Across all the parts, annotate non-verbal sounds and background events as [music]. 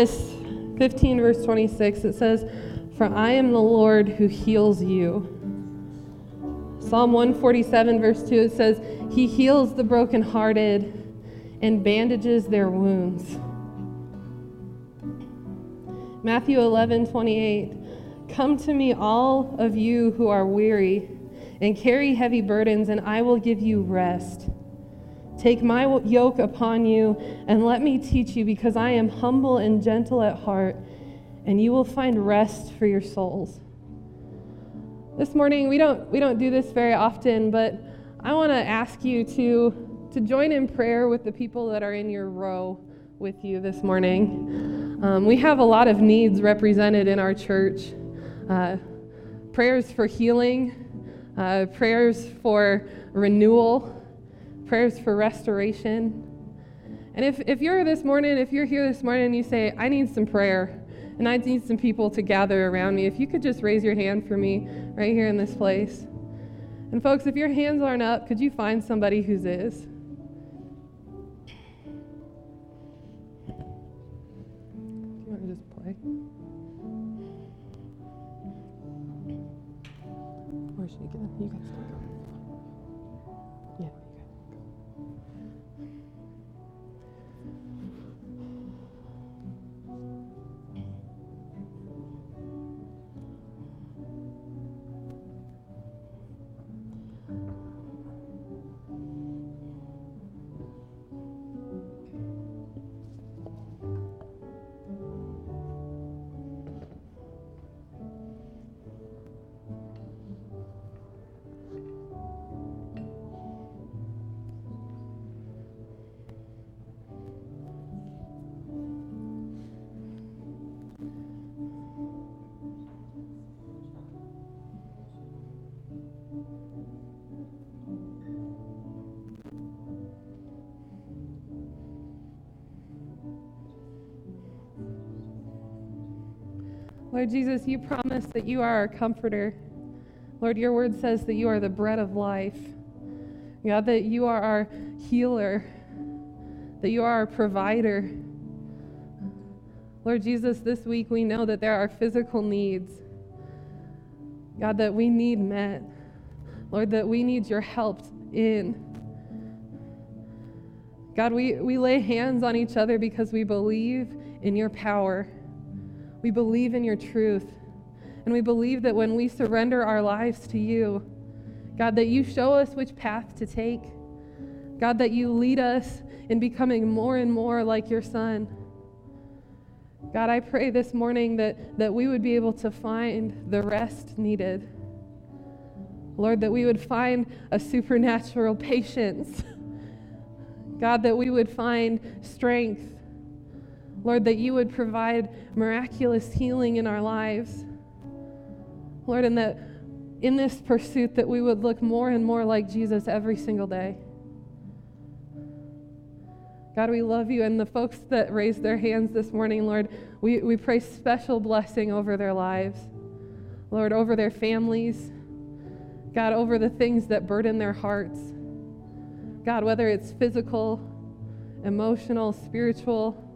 Exodus 15, verse 26, it says, For I am the Lord who heals you. Psalm 147, verse 2, it says, He heals the brokenhearted and bandages their wounds. Matthew 11, 28, Come to me, all of you who are weary and carry heavy burdens, and I will give you rest. Take my yoke upon you and let me teach you, because I am humble and gentle at heart, and you will find rest for your souls. This morning, we don't, we don't do this very often, but I want to ask you to, to join in prayer with the people that are in your row with you this morning. Um, we have a lot of needs represented in our church uh, prayers for healing, uh, prayers for renewal prayers for restoration. And if, if you're this morning, if you're here this morning and you say, I need some prayer and I need some people to gather around me, if you could just raise your hand for me right here in this place. And folks, if your hands aren't up, could you find somebody whose is? You want to just play? Should you guys go. Lord Jesus, you promise that you are our comforter. Lord, your word says that you are the bread of life. God, that you are our healer, that you are our provider. Lord Jesus, this week we know that there are physical needs. God, that we need met. Lord, that we need your help in. God, we, we lay hands on each other because we believe in your power. We believe in your truth. And we believe that when we surrender our lives to you, God, that you show us which path to take. God, that you lead us in becoming more and more like your Son. God, I pray this morning that, that we would be able to find the rest needed. Lord, that we would find a supernatural [laughs] patience. God, that we would find strength Lord, that you would provide miraculous healing in our lives. Lord, and that in this pursuit that we would look more and more like Jesus every single day. God, we love you. And the folks that raised their hands this morning, Lord, we, we pray special blessing over their lives. Lord, over their families. God, over the things that burden their hearts. God, whether it's physical, emotional, spiritual,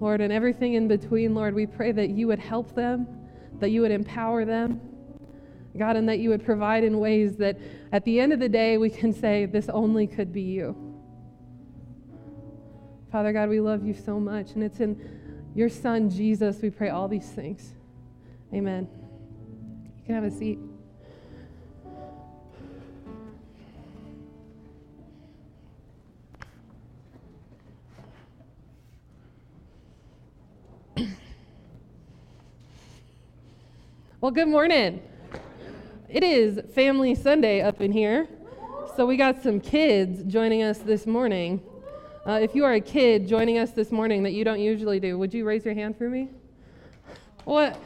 Lord, and everything in between, Lord, we pray that you would help them, that you would empower them, God, and that you would provide in ways that at the end of the day we can say, this only could be you. Father God, we love you so much, and it's in your Son, Jesus, we pray all these things. Amen. You can have a seat. Well, good morning. It is Family Sunday up in here. So we got some kids joining us this morning. Uh, if you are a kid joining us this morning that you don't usually do, would you raise your hand for me? What?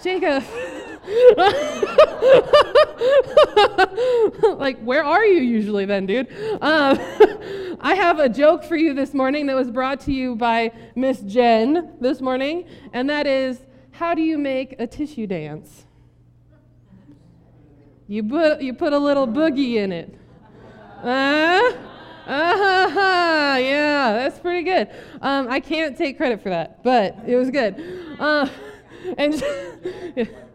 Jacob. [laughs] like, where are you usually then, dude? Um, [laughs] I have a joke for you this morning that was brought to you by Miss Jen this morning, and that is how do you make a tissue dance? You put, you put a little boogie in it. Uh, uh-huh, yeah. That's pretty good. Um, I can't take credit for that, but it was good. Uh, and [laughs]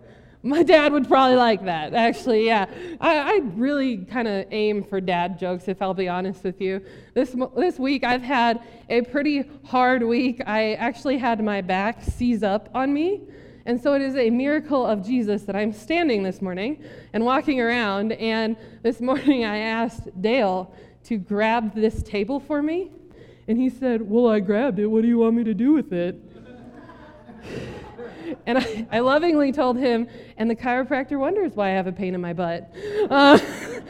my dad would probably like that, actually, yeah. I, I really kind of aim for dad jokes, if I'll be honest with you. This, this week, I've had a pretty hard week. I actually had my back seize up on me. And so it is a miracle of Jesus that I'm standing this morning and walking around. And this morning, I asked Dale to grab this table for me. And he said, Well, I grabbed it. What do you want me to do with it? [laughs] And I, I, lovingly told him, and the chiropractor wonders why I have a pain in my butt. Uh, [laughs]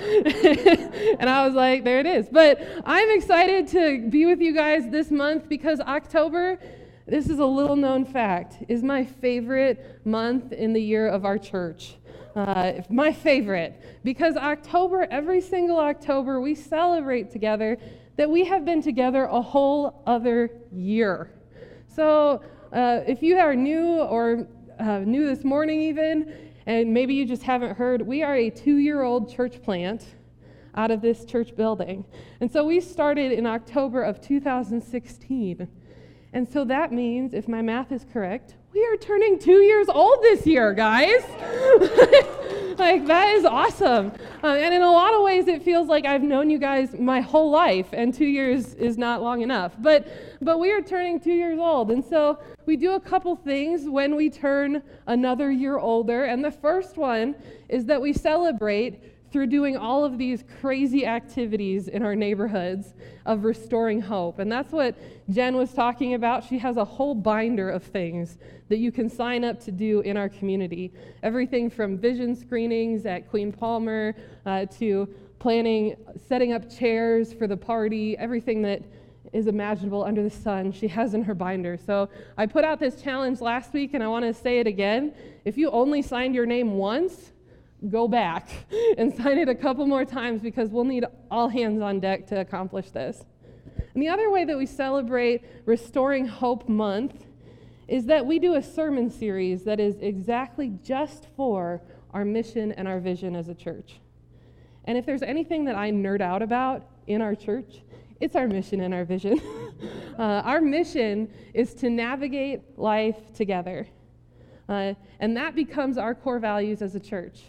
and I was like, there it is. But I'm excited to be with you guys this month because October, this is a little known fact, is my favorite month in the year of our church. Uh, my favorite. Because October, every single October, we celebrate together that we have been together a whole other year. So uh, if you are new or uh, new this morning, even, and maybe you just haven't heard, we are a two year old church plant out of this church building. And so we started in October of 2016. And so that means, if my math is correct, we are turning two years old this year, guys. [laughs] like, that is awesome. Uh, and in a lot of ways, it feels like I've known you guys my whole life, and two years is not long enough. But, but we are turning two years old. And so we do a couple things when we turn another year older. And the first one is that we celebrate through doing all of these crazy activities in our neighborhoods of restoring hope. And that's what Jen was talking about. She has a whole binder of things that you can sign up to do in our community. Everything from vision screenings at Queen Palmer uh, to planning, setting up chairs for the party, everything that is imaginable under the sun, she has in her binder. So I put out this challenge last week and I want to say it again. If you only signed your name once, go back [laughs] and sign it a couple more times because we'll need all hands on deck to accomplish this. And the other way that we celebrate Restoring Hope Month is that we do a sermon series that is exactly just for our mission and our vision as a church. And if there's anything that I nerd out about in our church, it's our mission and our vision. [laughs] uh, our mission is to navigate life together. Uh, and that becomes our core values as a church.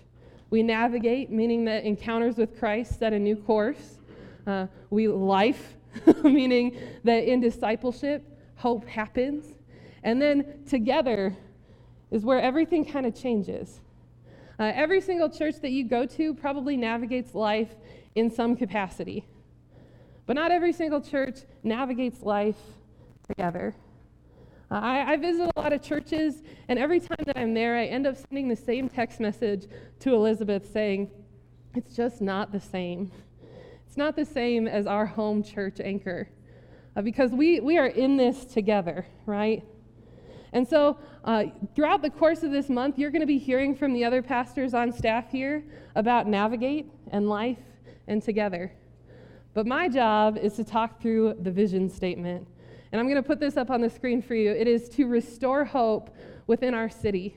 We navigate, meaning that encounters with Christ set a new course. Uh, we life, [laughs] meaning that in discipleship, hope happens. And then together is where everything kind of changes. Uh, every single church that you go to probably navigates life in some capacity. But not every single church navigates life together. I, I, visit a lot of churches, and every time that I'm there, I end up sending the same text message to Elizabeth saying, It's just not the same. It's not the same as our home church anchor uh, because we, we are in this together, right? And so, uh, throughout the course of this month, you're going to be hearing from the other pastors on staff here about navigate and life and together. But my job is to talk through the vision statement and I'm going to put this up on the screen for you. It is to restore hope within our city.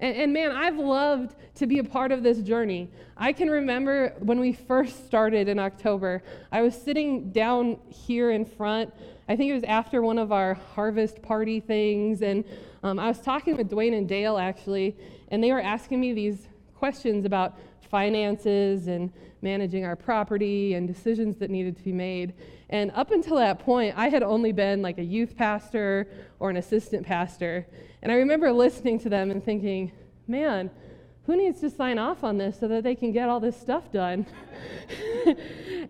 And, and, man, I've loved to be a part of this journey. I can remember when we first started in October, I was sitting down here in front. I think it was after one of our harvest party things. And um, I was talking with Dwayne and Dale actually, and they were asking me these questions about finances and managing our property and decisions that needed to be made. And up until that point, I had only been like a youth pastor or an assistant pastor. And I remember listening to them and thinking, man, who needs to sign off on this so that they can get all this stuff done? [laughs]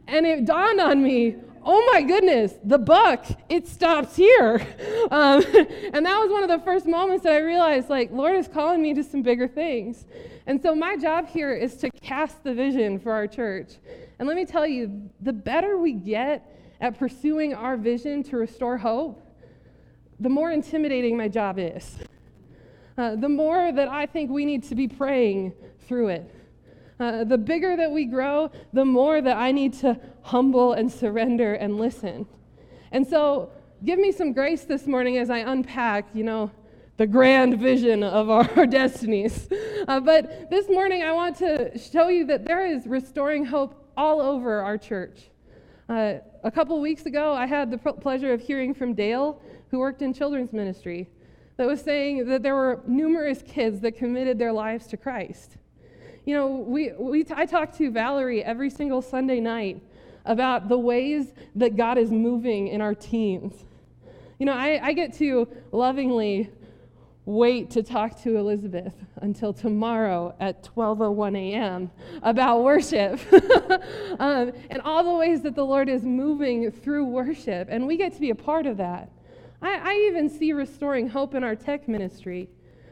and it dawned on me oh my goodness, the buck, it stops here. [laughs] Um, [laughs] and that was one of the first moments that I realized, like, Lord is calling me to some bigger things. And so my job here is to cast the vision for our church. And let me tell you, the better we get at pursuing our vision to restore hope, the more intimidating my job is. Uh, the more that I think we need to be praying through it. Uh, the bigger that we grow, the more that I need to humble and surrender and listen. And so, give me some grace this morning as I unpack, you know, the grand vision of [laughs] our destinies. Uh, but this morning, I want to show you that there is restoring hope all over our church. Uh, a couple weeks ago, I had the pleasure of hearing from Dale, who worked in children's ministry, that was saying that there were numerous kids that committed their lives to Christ. You know, we, we t- I talk to Valerie every single Sunday night about the ways that God is moving in our teens. You know, I, I get to lovingly wait to talk to Elizabeth until tomorrow at 12:01 a.m. about worship [laughs] um, and all the ways that the Lord is moving through worship, and we get to be a part of that. I, I even see restoring hope in our tech ministry,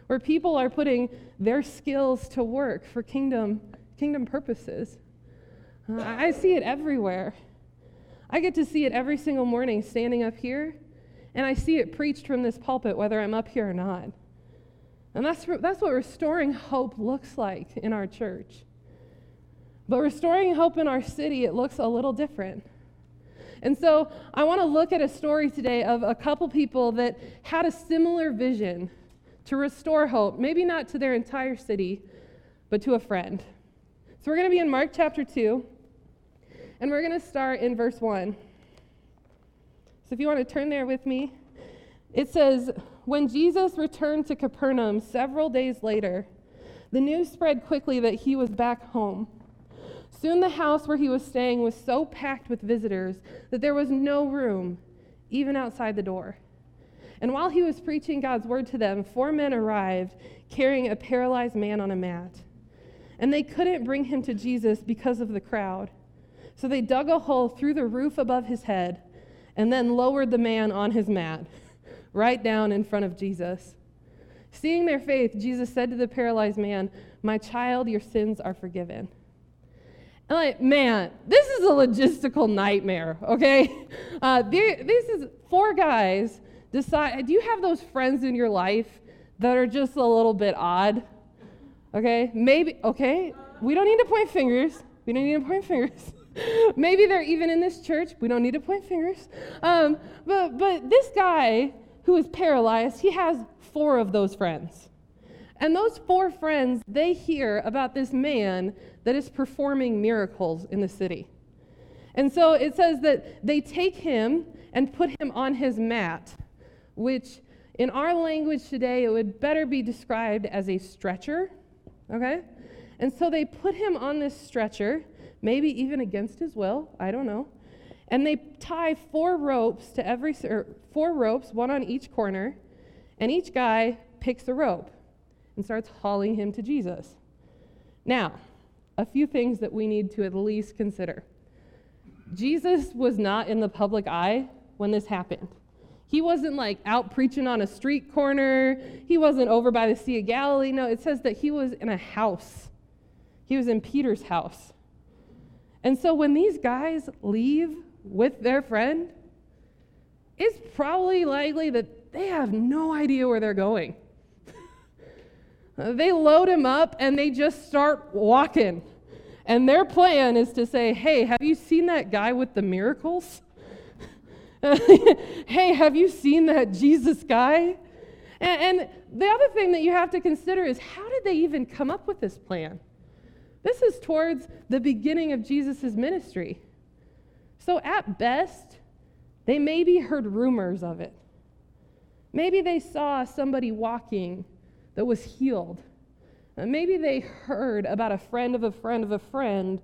where people are putting their skills to work for kingdom kingdom purposes. I see it everywhere. I get to see it every single morning standing up here, and I see it preached from this pulpit, whether I'm up here or not. And that's, that's what restoring hope looks like in our church. But restoring hope in our city, it looks a little different. And so I want to look at a story today of a couple people that had a similar vision to restore hope, maybe not to their entire city, but to a friend. So we're going to be in Mark chapter 2, and we're going to start in verse 1. So if you want to turn there with me, it says, when Jesus returned to Capernaum several days later, the news spread quickly that he was back home. Soon the house where he was staying was so packed with visitors that there was no room, even outside the door. And while he was preaching God's word to them, four men arrived carrying a paralyzed man on a mat. And they couldn't bring him to Jesus because of the crowd. So they dug a hole through the roof above his head and then lowered the man on his mat [laughs] right down in front of Jesus. Seeing their faith, Jesus said to the paralyzed man, My child, your sins are forgiven. And like, man, this is a logistical nightmare, okay? [laughs] Uh, this is four guys decide. Do you have those friends in your life that are just a little bit odd? Okay, maybe, okay, we don't need to point fingers. We don't need to point fingers. [laughs] [laughs] maybe they're even in this church. We don't need to point fingers. Um, but, but this guy who is paralyzed, he has four of those friends. And those four friends, they hear about this man that is performing miracles in the city. And so it says that they take him and put him on his mat, which in our language today, it would better be described as a stretcher. Okay? And so they put him on this stretcher, maybe even against his will, I don't know. And they tie four ropes to every er, four ropes, one on each corner, and each guy picks a rope and starts hauling him to Jesus. Now, a few things that we need to at least consider. Jesus was not in the public eye when this happened. He wasn't like out preaching on a street corner. He wasn't over by the Sea of Galilee. No, it says that he was in a house. He was in Peter's house. And so when these guys leave with their friend, it's probably likely that they have no idea where they're going. [laughs] they load him up and they just start walking. And their plan is to say, Hey, have you seen that guy with the miracles? [laughs] hey, have you seen that Jesus guy? And, and, the other thing that you have to consider is how did they even come up with this plan? This is towards the beginning of Jesus' ministry. So, at best, they maybe heard rumors of it. Maybe they saw somebody walking that was healed. Maybe they heard about a friend of a friend of a friend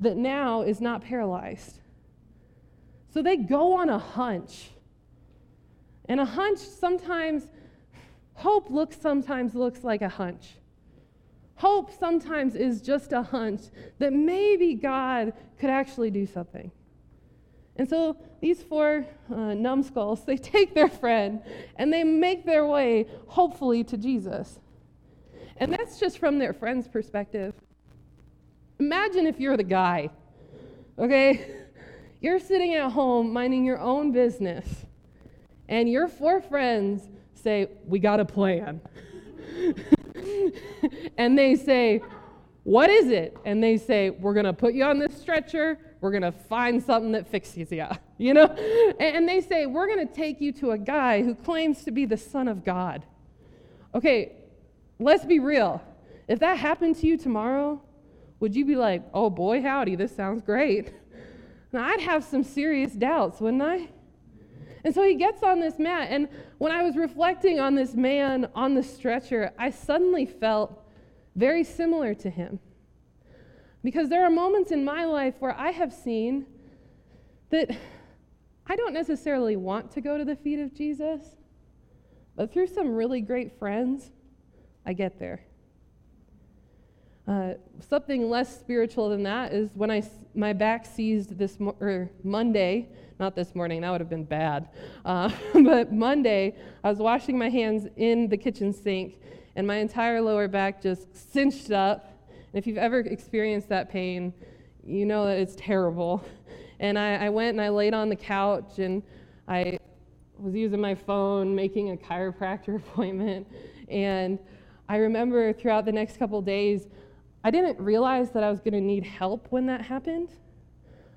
that now is not paralyzed. So they go on a hunch. And a hunch sometimes, hope looks sometimes looks like a hunch. Hope sometimes is just a hunch that maybe God could actually do something. And so these four uh, numbskulls, [laughs] they take their friend and they make their way, hopefully, to Jesus. And that's just from their friend's perspective. Imagine if you're the guy, okay? [laughs] You're sitting at home minding your own business, and your four friends say, We got a plan. [laughs] [laughs] and they say, What is it? And they say, We're going to put you on this stretcher we're going to find something that fixes you, [laughs] you know? And they say, We're going to take you to a guy who claims to be the Son of God. Okay, let's be real. If that happened to you tomorrow, would you be like, Oh boy, howdy, this sounds great? [laughs] Now, I'd have some serious doubts, wouldn't I? And so he gets on this mat, and when I was reflecting on this man on the stretcher, I suddenly felt very similar to him. Because there are moments in my life where I have seen that I don't necessarily want to go to the feet of Jesus, but through some really great friends, I get there. Uh, something less spiritual than that is when I, my back seized this mo- Monday, not this morning, that would have been bad, uh, [laughs] but Monday, I was washing my hands in the kitchen sink, and my entire lower back just cinched up. And if you've ever experienced that pain, you know that it's terrible. And I, I went and I laid on the couch, and I was using my phone, making a chiropractor [laughs] appointment, and I remember throughout the next couple days, I didn't realize that I was going to need help when that happened.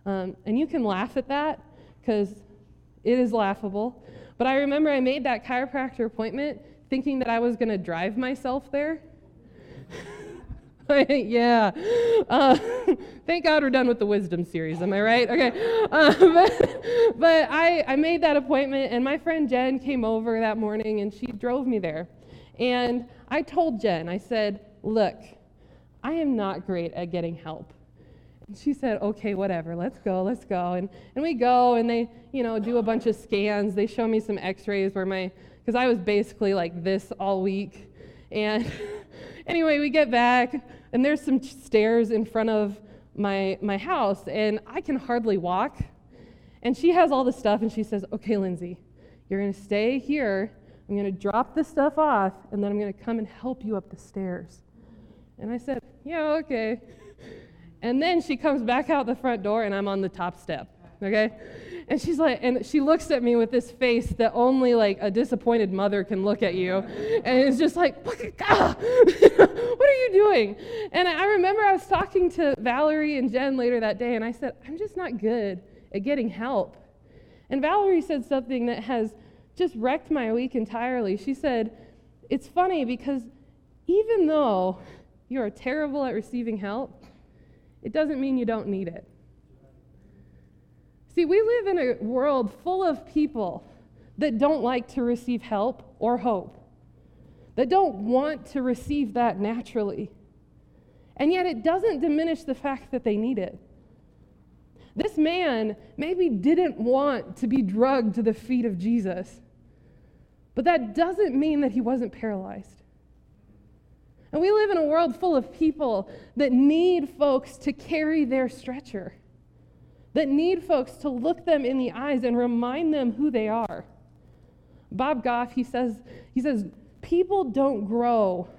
Um, and you can laugh at that because it is laughable. But I remember I made that chiropractor appointment thinking that I was going to drive myself there. [laughs] yeah. Uh, [laughs] thank God we're done with the wisdom series. Am I right? Okay. Uh, [laughs] but, but I, I made that appointment, and my friend Jen came over that morning and she drove me there. And I told Jen, I said, Look, I am not great at getting help. And she said, okay, whatever, let's go, let's go. And, and we go, and they, you know, do a bunch of scans. They show me some x-rays where my, because I was basically like this all week. And [laughs] anyway, we get back, and there's some stairs in front of my, my house, and I can hardly walk. And she has all the stuff, and she says, okay, Lindsay, you're going to stay here. I'm going to drop the stuff off, and then I'm going to come and help you up the stairs. And I said, Yeah, okay. And then she comes back out the front door, and I'm on the top step, okay? And she's like, and she looks at me with this face that only like a disappointed mother can look at you. And it's just like, ah, [laughs] what are you doing? And I remember I was talking to Valerie and Jen later that day, and I said, I'm just not good at getting help. And Valerie said something that has just wrecked my week entirely. She said, It's funny because even though you are terrible at receiving help, it doesn't mean you don't need it. See, we live in a world full of people that don't like to receive help or hope, that don't want to receive that naturally. And yet, it doesn't diminish the fact that they need it. This man maybe didn't want to be drugged to the feet of Jesus, but that doesn't mean that he wasn't paralyzed. And we live in a world full of people that need folks to carry their stretcher, that need folks to look them in the eyes and remind them who they are. Bob Goff, he says, he says, people don't grow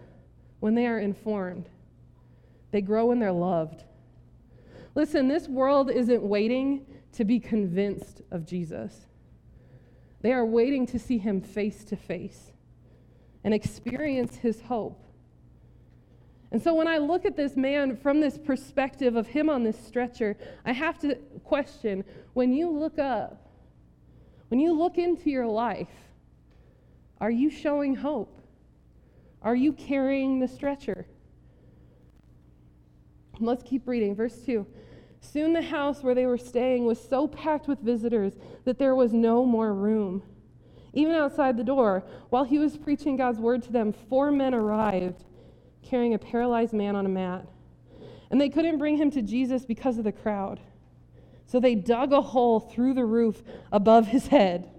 when they are informed. They grow when they're loved. Listen, this world isn't waiting to be convinced of Jesus. They are waiting to see him face to face and experience his hope. And so when I look at this man from this perspective of him on this stretcher, I have to question when you look up, when you look into your life, are you showing hope? Are you carrying the stretcher? Let's keep reading. Verse 2. Soon the house where they were staying was so packed with visitors that there was no more room. Even outside the door, while he was preaching God's word to them, four men arrived carrying a paralyzed man on a mat. And they couldn't bring him to Jesus because of the crowd. So they dug a hole through the roof above his head.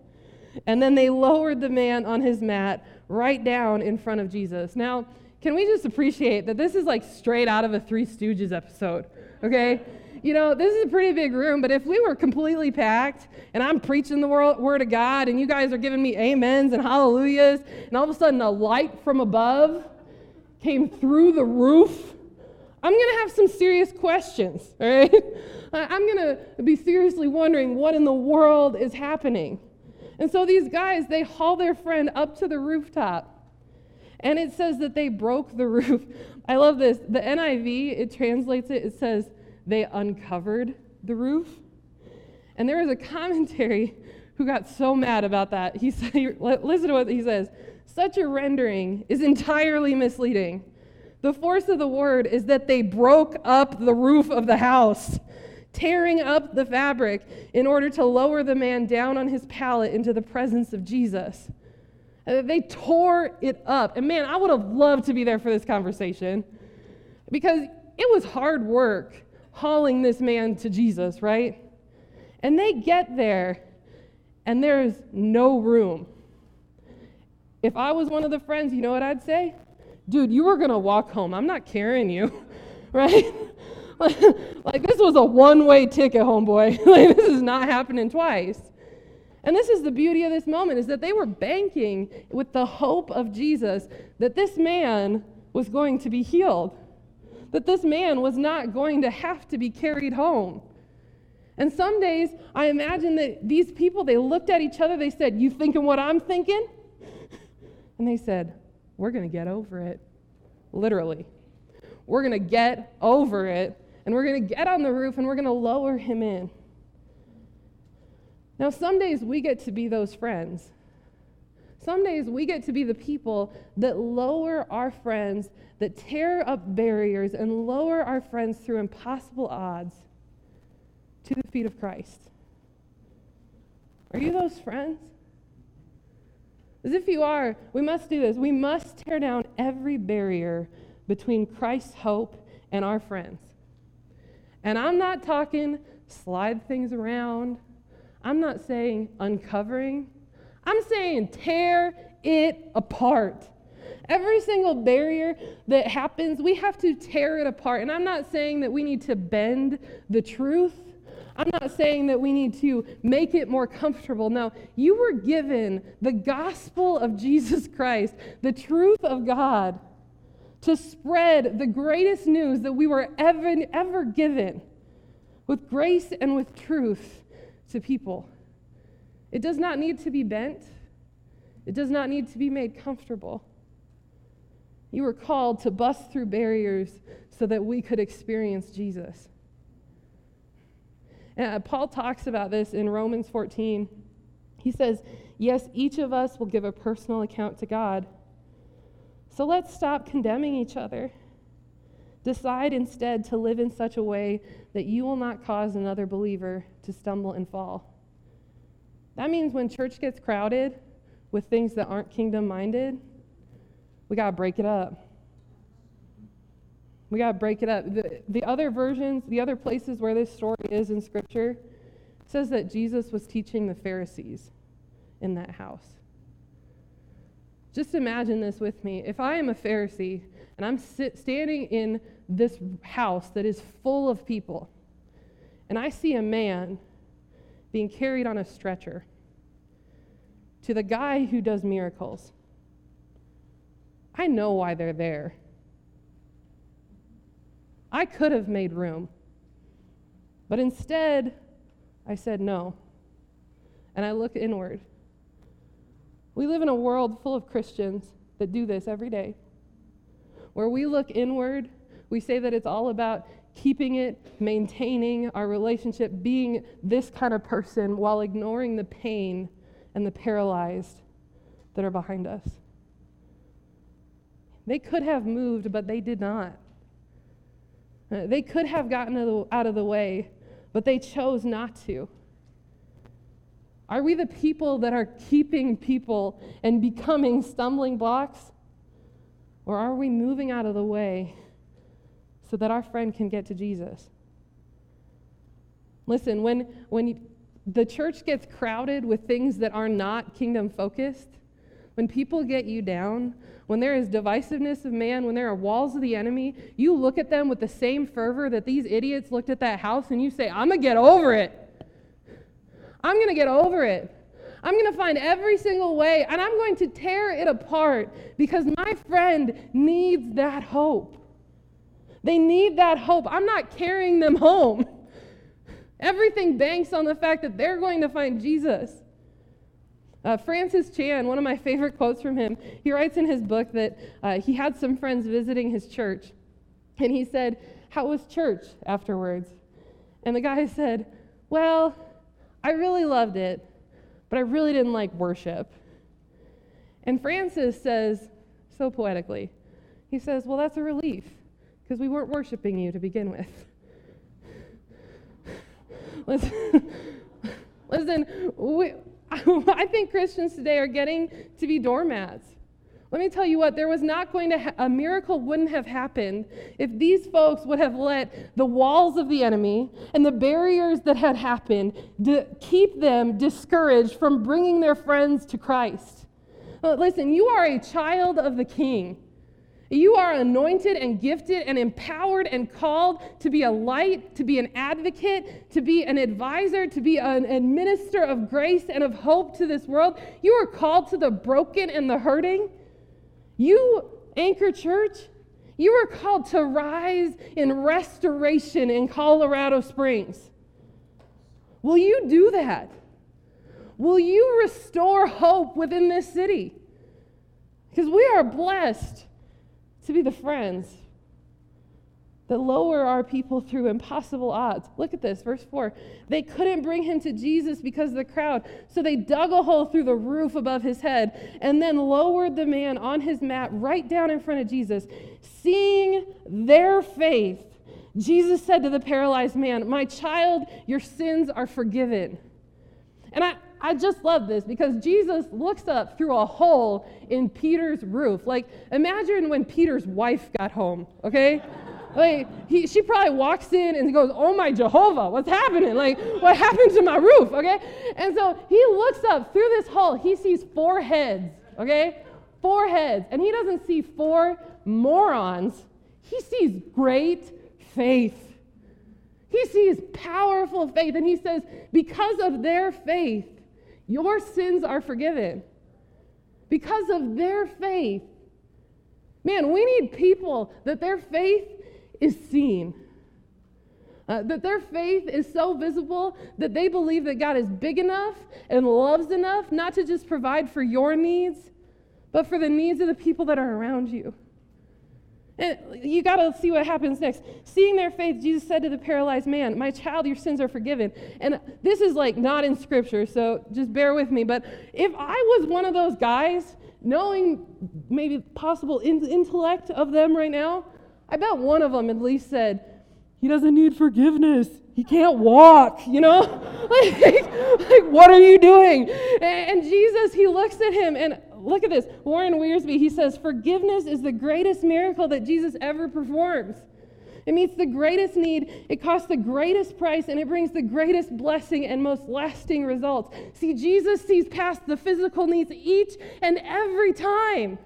And then they lowered the man on his mat right down in front of Jesus. Now, can we just appreciate that this is like straight out of a Three Stooges episode? Okay? You know, this is a pretty big room, but if we were completely packed and I'm preaching the word of God and you guys are giving me amens and hallelujahs, and all of a sudden a light from above came through the roof, I'm going to have some serious questions, right? [laughs] I'm going to be seriously wondering what in the world is happening. And so these guys, they haul their friend up to the rooftop. And it says that they broke the [laughs] roof. I love this. The NIV, it translates it, it says they uncovered the roof. And there is a [laughs] commentary who got so mad about that. He [laughs] said, listen to what he says. Such a rendering is entirely misleading. The force of the word is that they broke up the roof of the house, tearing up the fabric in order to lower the man down on his pallet into the presence of Jesus. Uh, they tore it up. And man, I would have loved to be there for this conversation because it was hard work hauling this man to Jesus, right? And they get there, and there's no room. If I was one of the friends, you know what I'd say? Dude, you were going to walk home. I'm not carrying you, [laughs] right? [laughs] like, this was a one way ticket, homeboy. [laughs] like, this is not happening twice. And this is the beauty of this moment is that they were banking with the hope of Jesus that this man was going to be healed. That this man was not going to have to be carried home. And some days I imagine that these people they looked at each other, they said, "You thinking what I'm thinking?" And they said, We're going to get over it. Literally. We're going to get over it, and we're going to get on the roof and we're going to lower him in. Now, some days we get to be those friends. Some days we get to be the people that lower our friends, that tear up barriers and lower our friends through impossible odds to the feet of Christ. Are you those friends? As if you are, we must do this. We must tear down every barrier between Christ's hope and our friends. And I'm not talking slide things around. I'm not saying uncovering. I'm saying tear it apart. Every single barrier that happens, we have to tear it apart. And I'm not saying that we need to bend the truth. I'm not saying that we need to make it more comfortable. No, you were given the gospel of Jesus Christ, the truth of God, to spread the greatest news that we were ever, ever given with grace and with truth to people. It does not need to be bent, it does not need to be made comfortable. You were called to bust through barriers so that we could experience Jesus. Uh, Paul talks about this in Romans 14. He says, Yes, each of us will give a personal account to God. So let's stop condemning each other. Decide instead to live in such a way that you will not cause another believer to stumble and fall. That means when church gets crowded with things that aren't kingdom minded, we got to break it up. We got to break it up. The, the other versions, the other places where this story is in Scripture, says that Jesus was teaching the Pharisees in that house. Just imagine this with me. If I am a Pharisee and I'm sit, standing in this house that is full of people, and I see a man being carried on a stretcher to the guy who does miracles, I know why they're there. I could have made room. But instead, I said no. And I looked inward. We live in a world full of Christians that do this every day. Where we look inward, we say that it's all about keeping it, maintaining our relationship, being this kind of person while ignoring the pain and the paralyzed that are behind us. They could have moved, but they did not. They could have gotten out of the way, but they chose not to. Are we the people that are keeping people and becoming stumbling blocks? Or are we moving out of the way so that our friend can get to Jesus? Listen, when, when the church gets crowded with things that are not kingdom focused, when people get you down, when there is divisiveness of man, when there are walls of the enemy, you look at them with the same fervor that these idiots looked at that house and you say, I'm going to get over it. I'm going to get over it. I'm going to find every single way and I'm going to tear it apart because my friend needs that hope. They need that hope. I'm not carrying them home. Everything banks on the fact that they're going to find Jesus. Uh, Francis Chan, one of my favorite quotes from him, he writes in his book that uh, he had some friends visiting his church. And he said, How was church afterwards? And the guy said, Well, I really loved it, but I really didn't like worship. And Francis says, so poetically, he says, Well, that's a relief, because we weren't worshiping you to begin with. [laughs] Listen, [laughs] listen we, [laughs] I think Christians today are getting to be doormats. Let me tell you what, there was not going to, ha- a miracle wouldn't have happened if these folks would have let the walls of the enemy and the barriers that had happened to keep them discouraged from bringing their friends to Christ. Uh, listen, you are a child of the King. You are anointed and gifted and empowered and called to be a light, to be an advocate, to be an advisor, to be an administrator of grace and of hope to this world. You are called to the broken and the hurting. You, Anchor Church, you are called to rise in restoration in Colorado Springs. Will you do that? Will you restore hope within this city? Because we are blessed to be the friends that lower our people through impossible odds. Look at this, verse 4. They couldn't bring him to Jesus because of the crowd, so they dug a hole through the roof above his head and then lowered the man on his mat right down in front of Jesus. Seeing their faith, Jesus said to the paralyzed man, My child, your sins are forgiven. And I, I just love this because Jesus looks up through a hole in Peter's roof. Like, imagine when Peter's wife got home, okay? Like, he, she probably walks in and goes, Oh my Jehovah, what's happening? Like, what happened to my roof? Okay? And so he looks up through this hole. He sees four heads, okay? Four heads. And he doesn't see four morons, he sees great faith. He sees powerful faith. And he says, Because of their faith, your sins are forgiven. Because of their faith. Man, we need people that their faith is seen. Uh, that their faith is so visible that they believe that God is big enough and loves enough not to just provide for your needs, but for the needs of the people that are around you. And you got to see what happens next. Seeing their faith, Jesus said to the paralyzed man, My child, your sins are forgiven. And this is like not in scripture, so just bear with me. But if I was one of those guys, knowing maybe possible in- intellect of them right now, I bet one of them at least said, He doesn't need forgiveness. He can't walk, you know? [laughs] like, like, what are you doing? And, Jesus, he looks at him and look at this. Warren Wiersbe, he says, Forgiveness is the greatest miracle that Jesus ever performs. It meets the greatest need, it costs the greatest price, and it brings the greatest blessing and most lasting results. See, Jesus sees past the physical needs each and every time.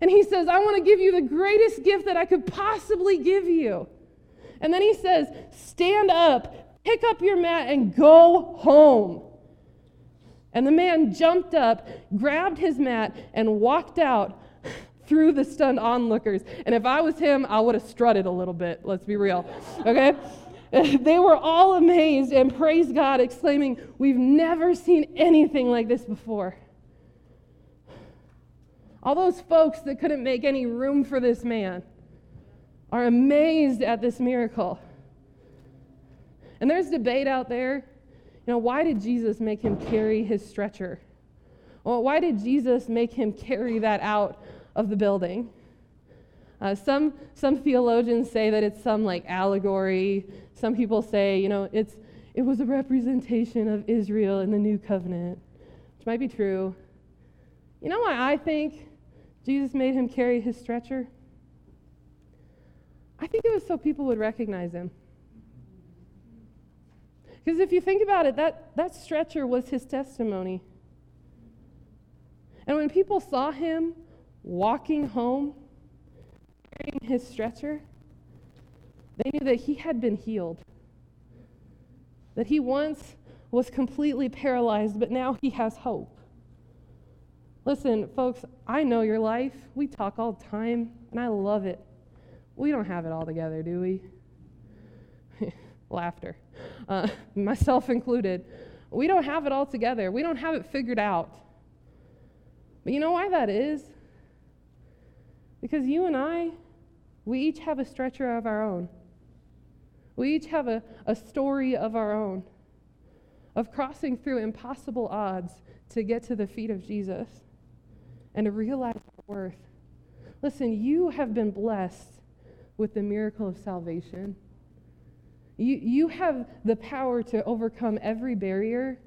And he says, I want to give you the greatest gift that I could possibly give you. And then he says, Stand up, pick up your mat, and go home. And the man jumped up, grabbed his mat, and walked out [laughs] through the stunned onlookers. And if I was him, I would have strutted a little bit, let's be real. [laughs] Okay? [laughs] they were all amazed and praised God, exclaiming, We've never seen anything like this before. All those folks that couldn't make any room for this man are amazed at this miracle. And there's debate out there. Know, why did Jesus make him carry his stretcher? Well, why did Jesus make him carry that out of the building? Uh, some, some theologians say that it's some like allegory. Some people say, you know, it's, it was a representation of Israel in the new covenant, which might be true. You know why I think Jesus made him carry his stretcher? I think it was so people would recognize him. Because if you think about it, that, that stretcher was his testimony. And when people saw him walking home, carrying his stretcher, they knew that he had been healed. That he once was completely paralyzed, but now he has hope. Listen, folks, I know your life. We talk all the time, and I love it. We don't have it all together, do we? [laughs] Laughter. Uh, [laughs] myself included. We don't have it all together. We don't have it figured out. But you know why that is? Because you and I, we each have a stretcher of our own. We each have a, a story of our own of crossing through impossible odds to get to the feet of Jesus and to realize our worth. Listen, you have been blessed with the miracle of salvation. You, you have the power to overcome every barrier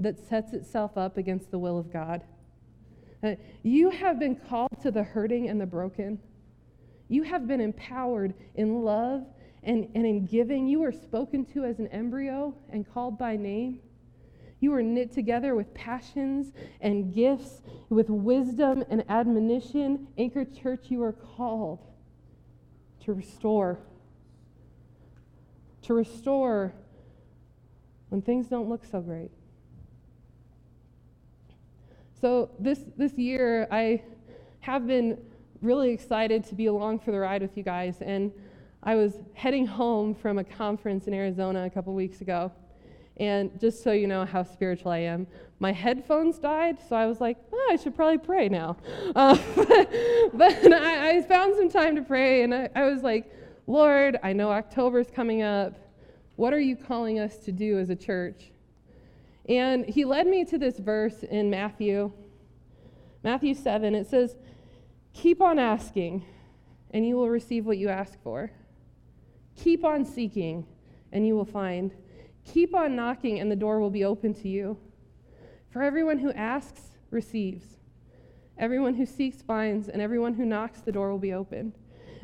that sets itself up against the will of God. Uh, you have been called to the hurting and the broken. You have been empowered in love and, and in giving. You were spoken to as an embryo and called by name. You were knit together with passions and gifts, with wisdom and admonition. Anchor Church, you are called to restore. To restore when things don't look so great. So this this year I have been really excited to be along for the ride with you guys and I was heading home from a conference in Arizona a couple weeks ago and just so you know how spiritual I am, my headphones died, so I was like, oh, I should probably pray now. [laughs] Uh, [laughs] but I, I, found some time to pray, and I, I was like, Lord, I know October's coming up. What are you calling us to do as a church? And he led me to this verse in Matthew, Matthew 7. It says, Keep on asking, and you will receive what you ask for. Keep on seeking, and you will find. Keep on knocking, and the door will be open to you. For everyone who asks receives. Everyone who seeks finds, and everyone who knocks, the door will be opened.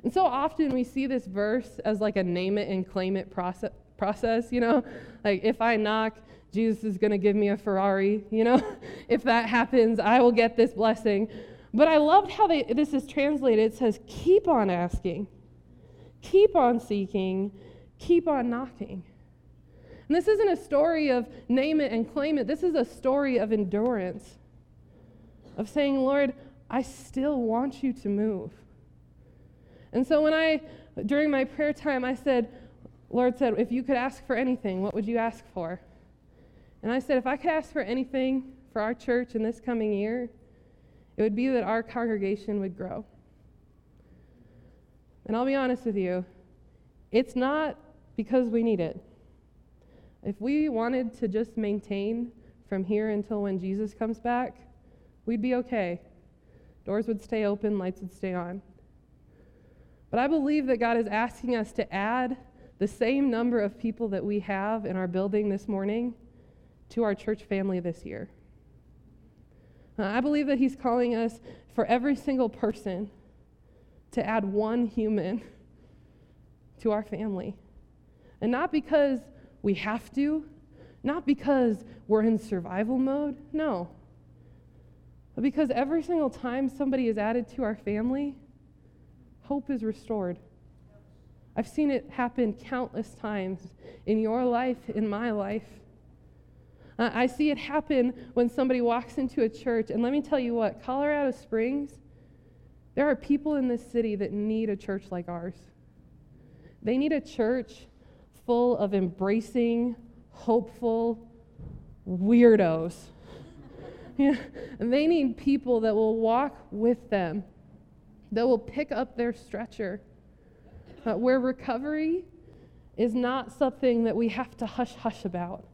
And so often we see this verse as like a name it and claim it process, process you know? Like if I knock, Jesus is going to give me a Ferrari, you know? [laughs] if that happens, I will get this blessing. But I loved how they, this is translated. It says, keep on asking, keep on seeking, keep on knocking. And this isn't a story of name it and claim it. This is a story of endurance, of saying, Lord, I still want you to move. And so when I, during my prayer time, I said, Lord said, if you could ask for anything, what would you ask for? And I said, if I could ask for anything for our church in this coming year, it would be that our congregation would grow. And I'll be honest with you, it's not because we need it. If we wanted to just maintain from here until when Jesus comes back, we'd be okay. Doors would stay open, lights would stay on. But I believe that God is asking us to add the same number of people that we have in our building this morning to our church family this year. Uh, I believe that He's calling us for every single person to add one human to our family. And not because we have to, not because we're in survival mode, no. But because every single time somebody is added to our family, hope is restored. I've seen it happen countless times in your life, in my life. I see it happen when somebody walks into a church. And let me tell you what, Colorado Springs, there are people in this city that need a church like ours. They need a church full of embracing, hopeful weirdos. [laughs] yeah. And they need people that will walk with them, that will pick up their stretcher. Uh, where recovery is not something that we have to hush hush about,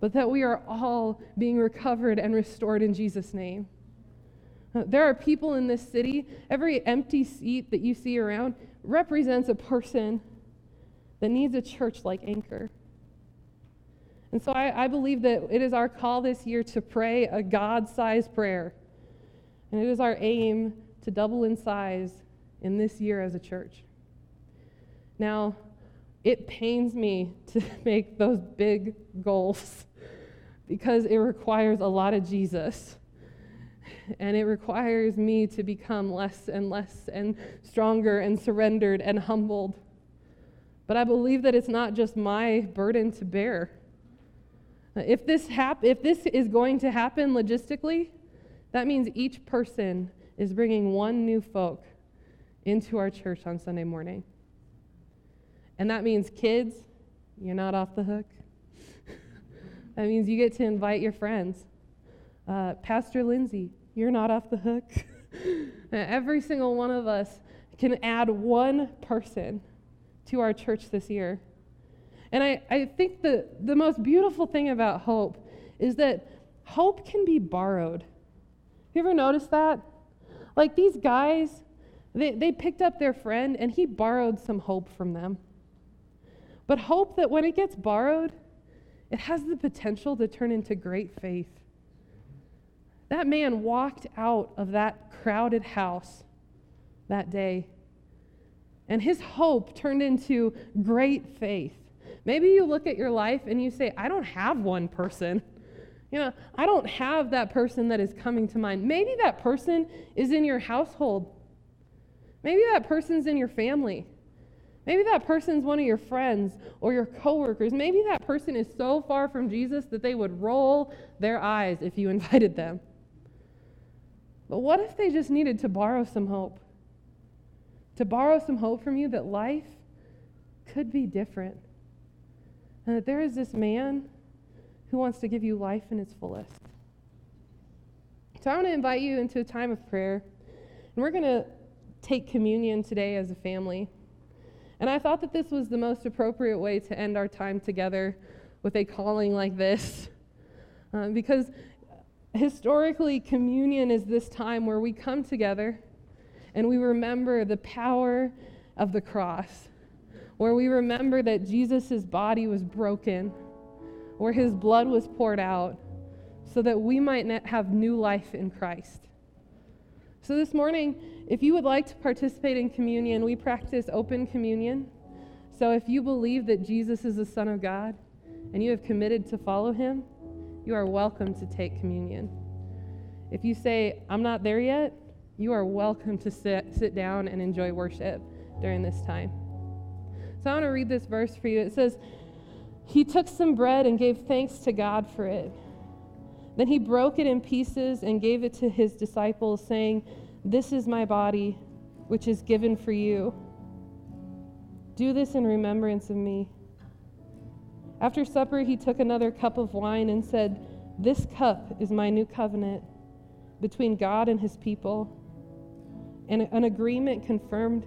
but that we are all being recovered and restored in Jesus' name. There are people in this city, every empty seat that you see around represents a person that needs a church like Anchor. And so I, I believe that it is our call this year to pray a God sized prayer. And it is our aim to double in size in this year as a church. Now, it pains me [laughs] to make those big goals [laughs] because it requires a lot of Jesus. And it requires me to become less and less and stronger and surrendered and humbled. But I believe that it's not just my burden to bear. If this, hap- if this is going to happen logistically, that means each person is bringing one new folk into our church on Sunday morning. And that means kids, you're not off the hook. [laughs] that means you get to invite your friends. Uh, Pastor Lindsay, you're not off the hook. [laughs] Every single one of us can add one person to our church this year. And I, I think the, the most beautiful thing about hope is that hope can be borrowed. You ever noticed that? Like these guys, they, they picked up their friend and he borrowed some hope from them. but hope that when it gets borrowed, it has the potential to turn into great faith. That man walked out of that crowded house that day, and his hope turned into great faith. Maybe you look at your life and you say, I don't have one person. You know, I don't have that person that is coming to mind. Maybe that person is in your household. Maybe that person's in your family. Maybe that person's one of your friends or your coworkers. Maybe that person is so far from Jesus that they would roll their eyes if you [laughs] invited them. But what if they just needed to borrow some hope? To borrow some hope from you that life could be different. And that there is this man who wants to give you life in its fullest. So I want to invite you into a time of prayer. And we're going to take communion today as a family. And I thought that this was the most appropriate way to end our time together with a calling like this. Uh, [laughs] because historically, communion is this time where we come together and we remember the power of the cross, where we remember that Jesus' body was broken, where his blood was poured out, so that we might have new life in Christ. So, this morning, if you would like to participate in communion, we practice open communion. So, if you believe that Jesus is the Son of God and you have committed to follow him, you are welcome to take communion. If you say, I'm not there yet, you are welcome to sit, sit down and enjoy worship during this time. So, I want to read this verse for you. It says, He took some bread and gave thanks to God for it. Then he broke it in pieces and gave it to his disciples, saying, This is my body, which is given for you. Do this in remembrance of me. After supper, he took another cup of wine and said, This cup is my new covenant between God and his people, and an agreement confirmed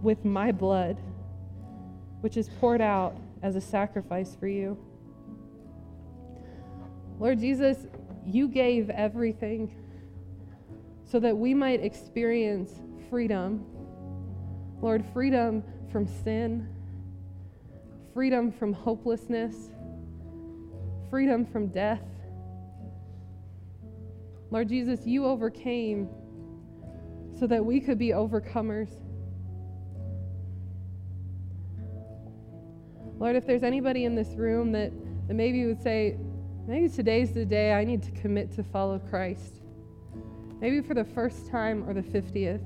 with my blood, which is poured out as a sacrifice for you. Lord Jesus, you gave everything so that we might experience freedom. Lord, freedom from sin, freedom from hopelessness, freedom from death. Lord Jesus, you overcame so that we could be overcomers. Lord, if there's anybody in this room that, that maybe would say, Maybe today's the day I need to commit to follow Christ. Maybe for the first time or the 50th.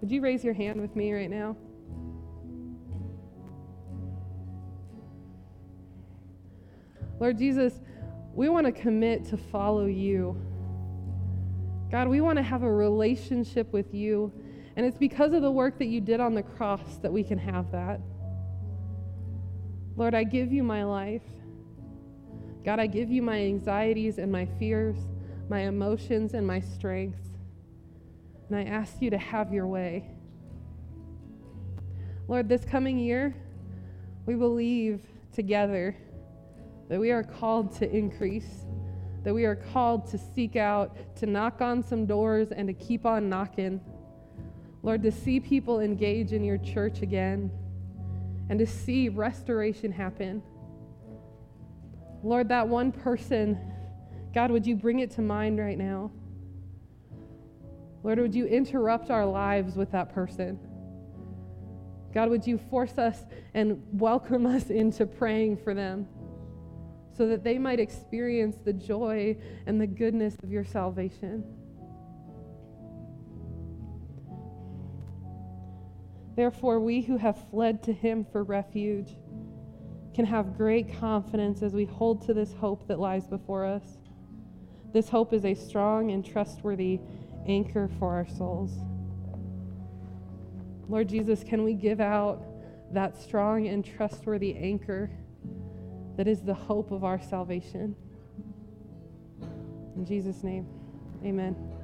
Would you raise your hand with me right now? Lord Jesus, we want to commit to follow you. God, we want to have a relationship with you. And it's because of the work that you did on the cross that we can have that. Lord, I give you my life. God, I give you my anxieties and my fears, my emotions and my strengths. And I ask you to have your way. Lord, this coming year, we believe together that we are called to increase, that we are called to seek out, to knock on some doors, and to keep on knocking. Lord, to see people engage in your church again and to see restoration happen. Lord, that one person, God, would you bring it to mind right now? Lord, would you interrupt our lives with that person? God, would you force us and welcome us into praying for them so that they might experience the joy and the goodness of your salvation? Therefore, we who have fled to him for refuge can have great confidence as we hold to this hope that lies before us. This hope is a strong and trustworthy anchor for our souls. Lord Jesus, can we give out that strong and trustworthy anchor that is the hope of our salvation? In Jesus' name, amen.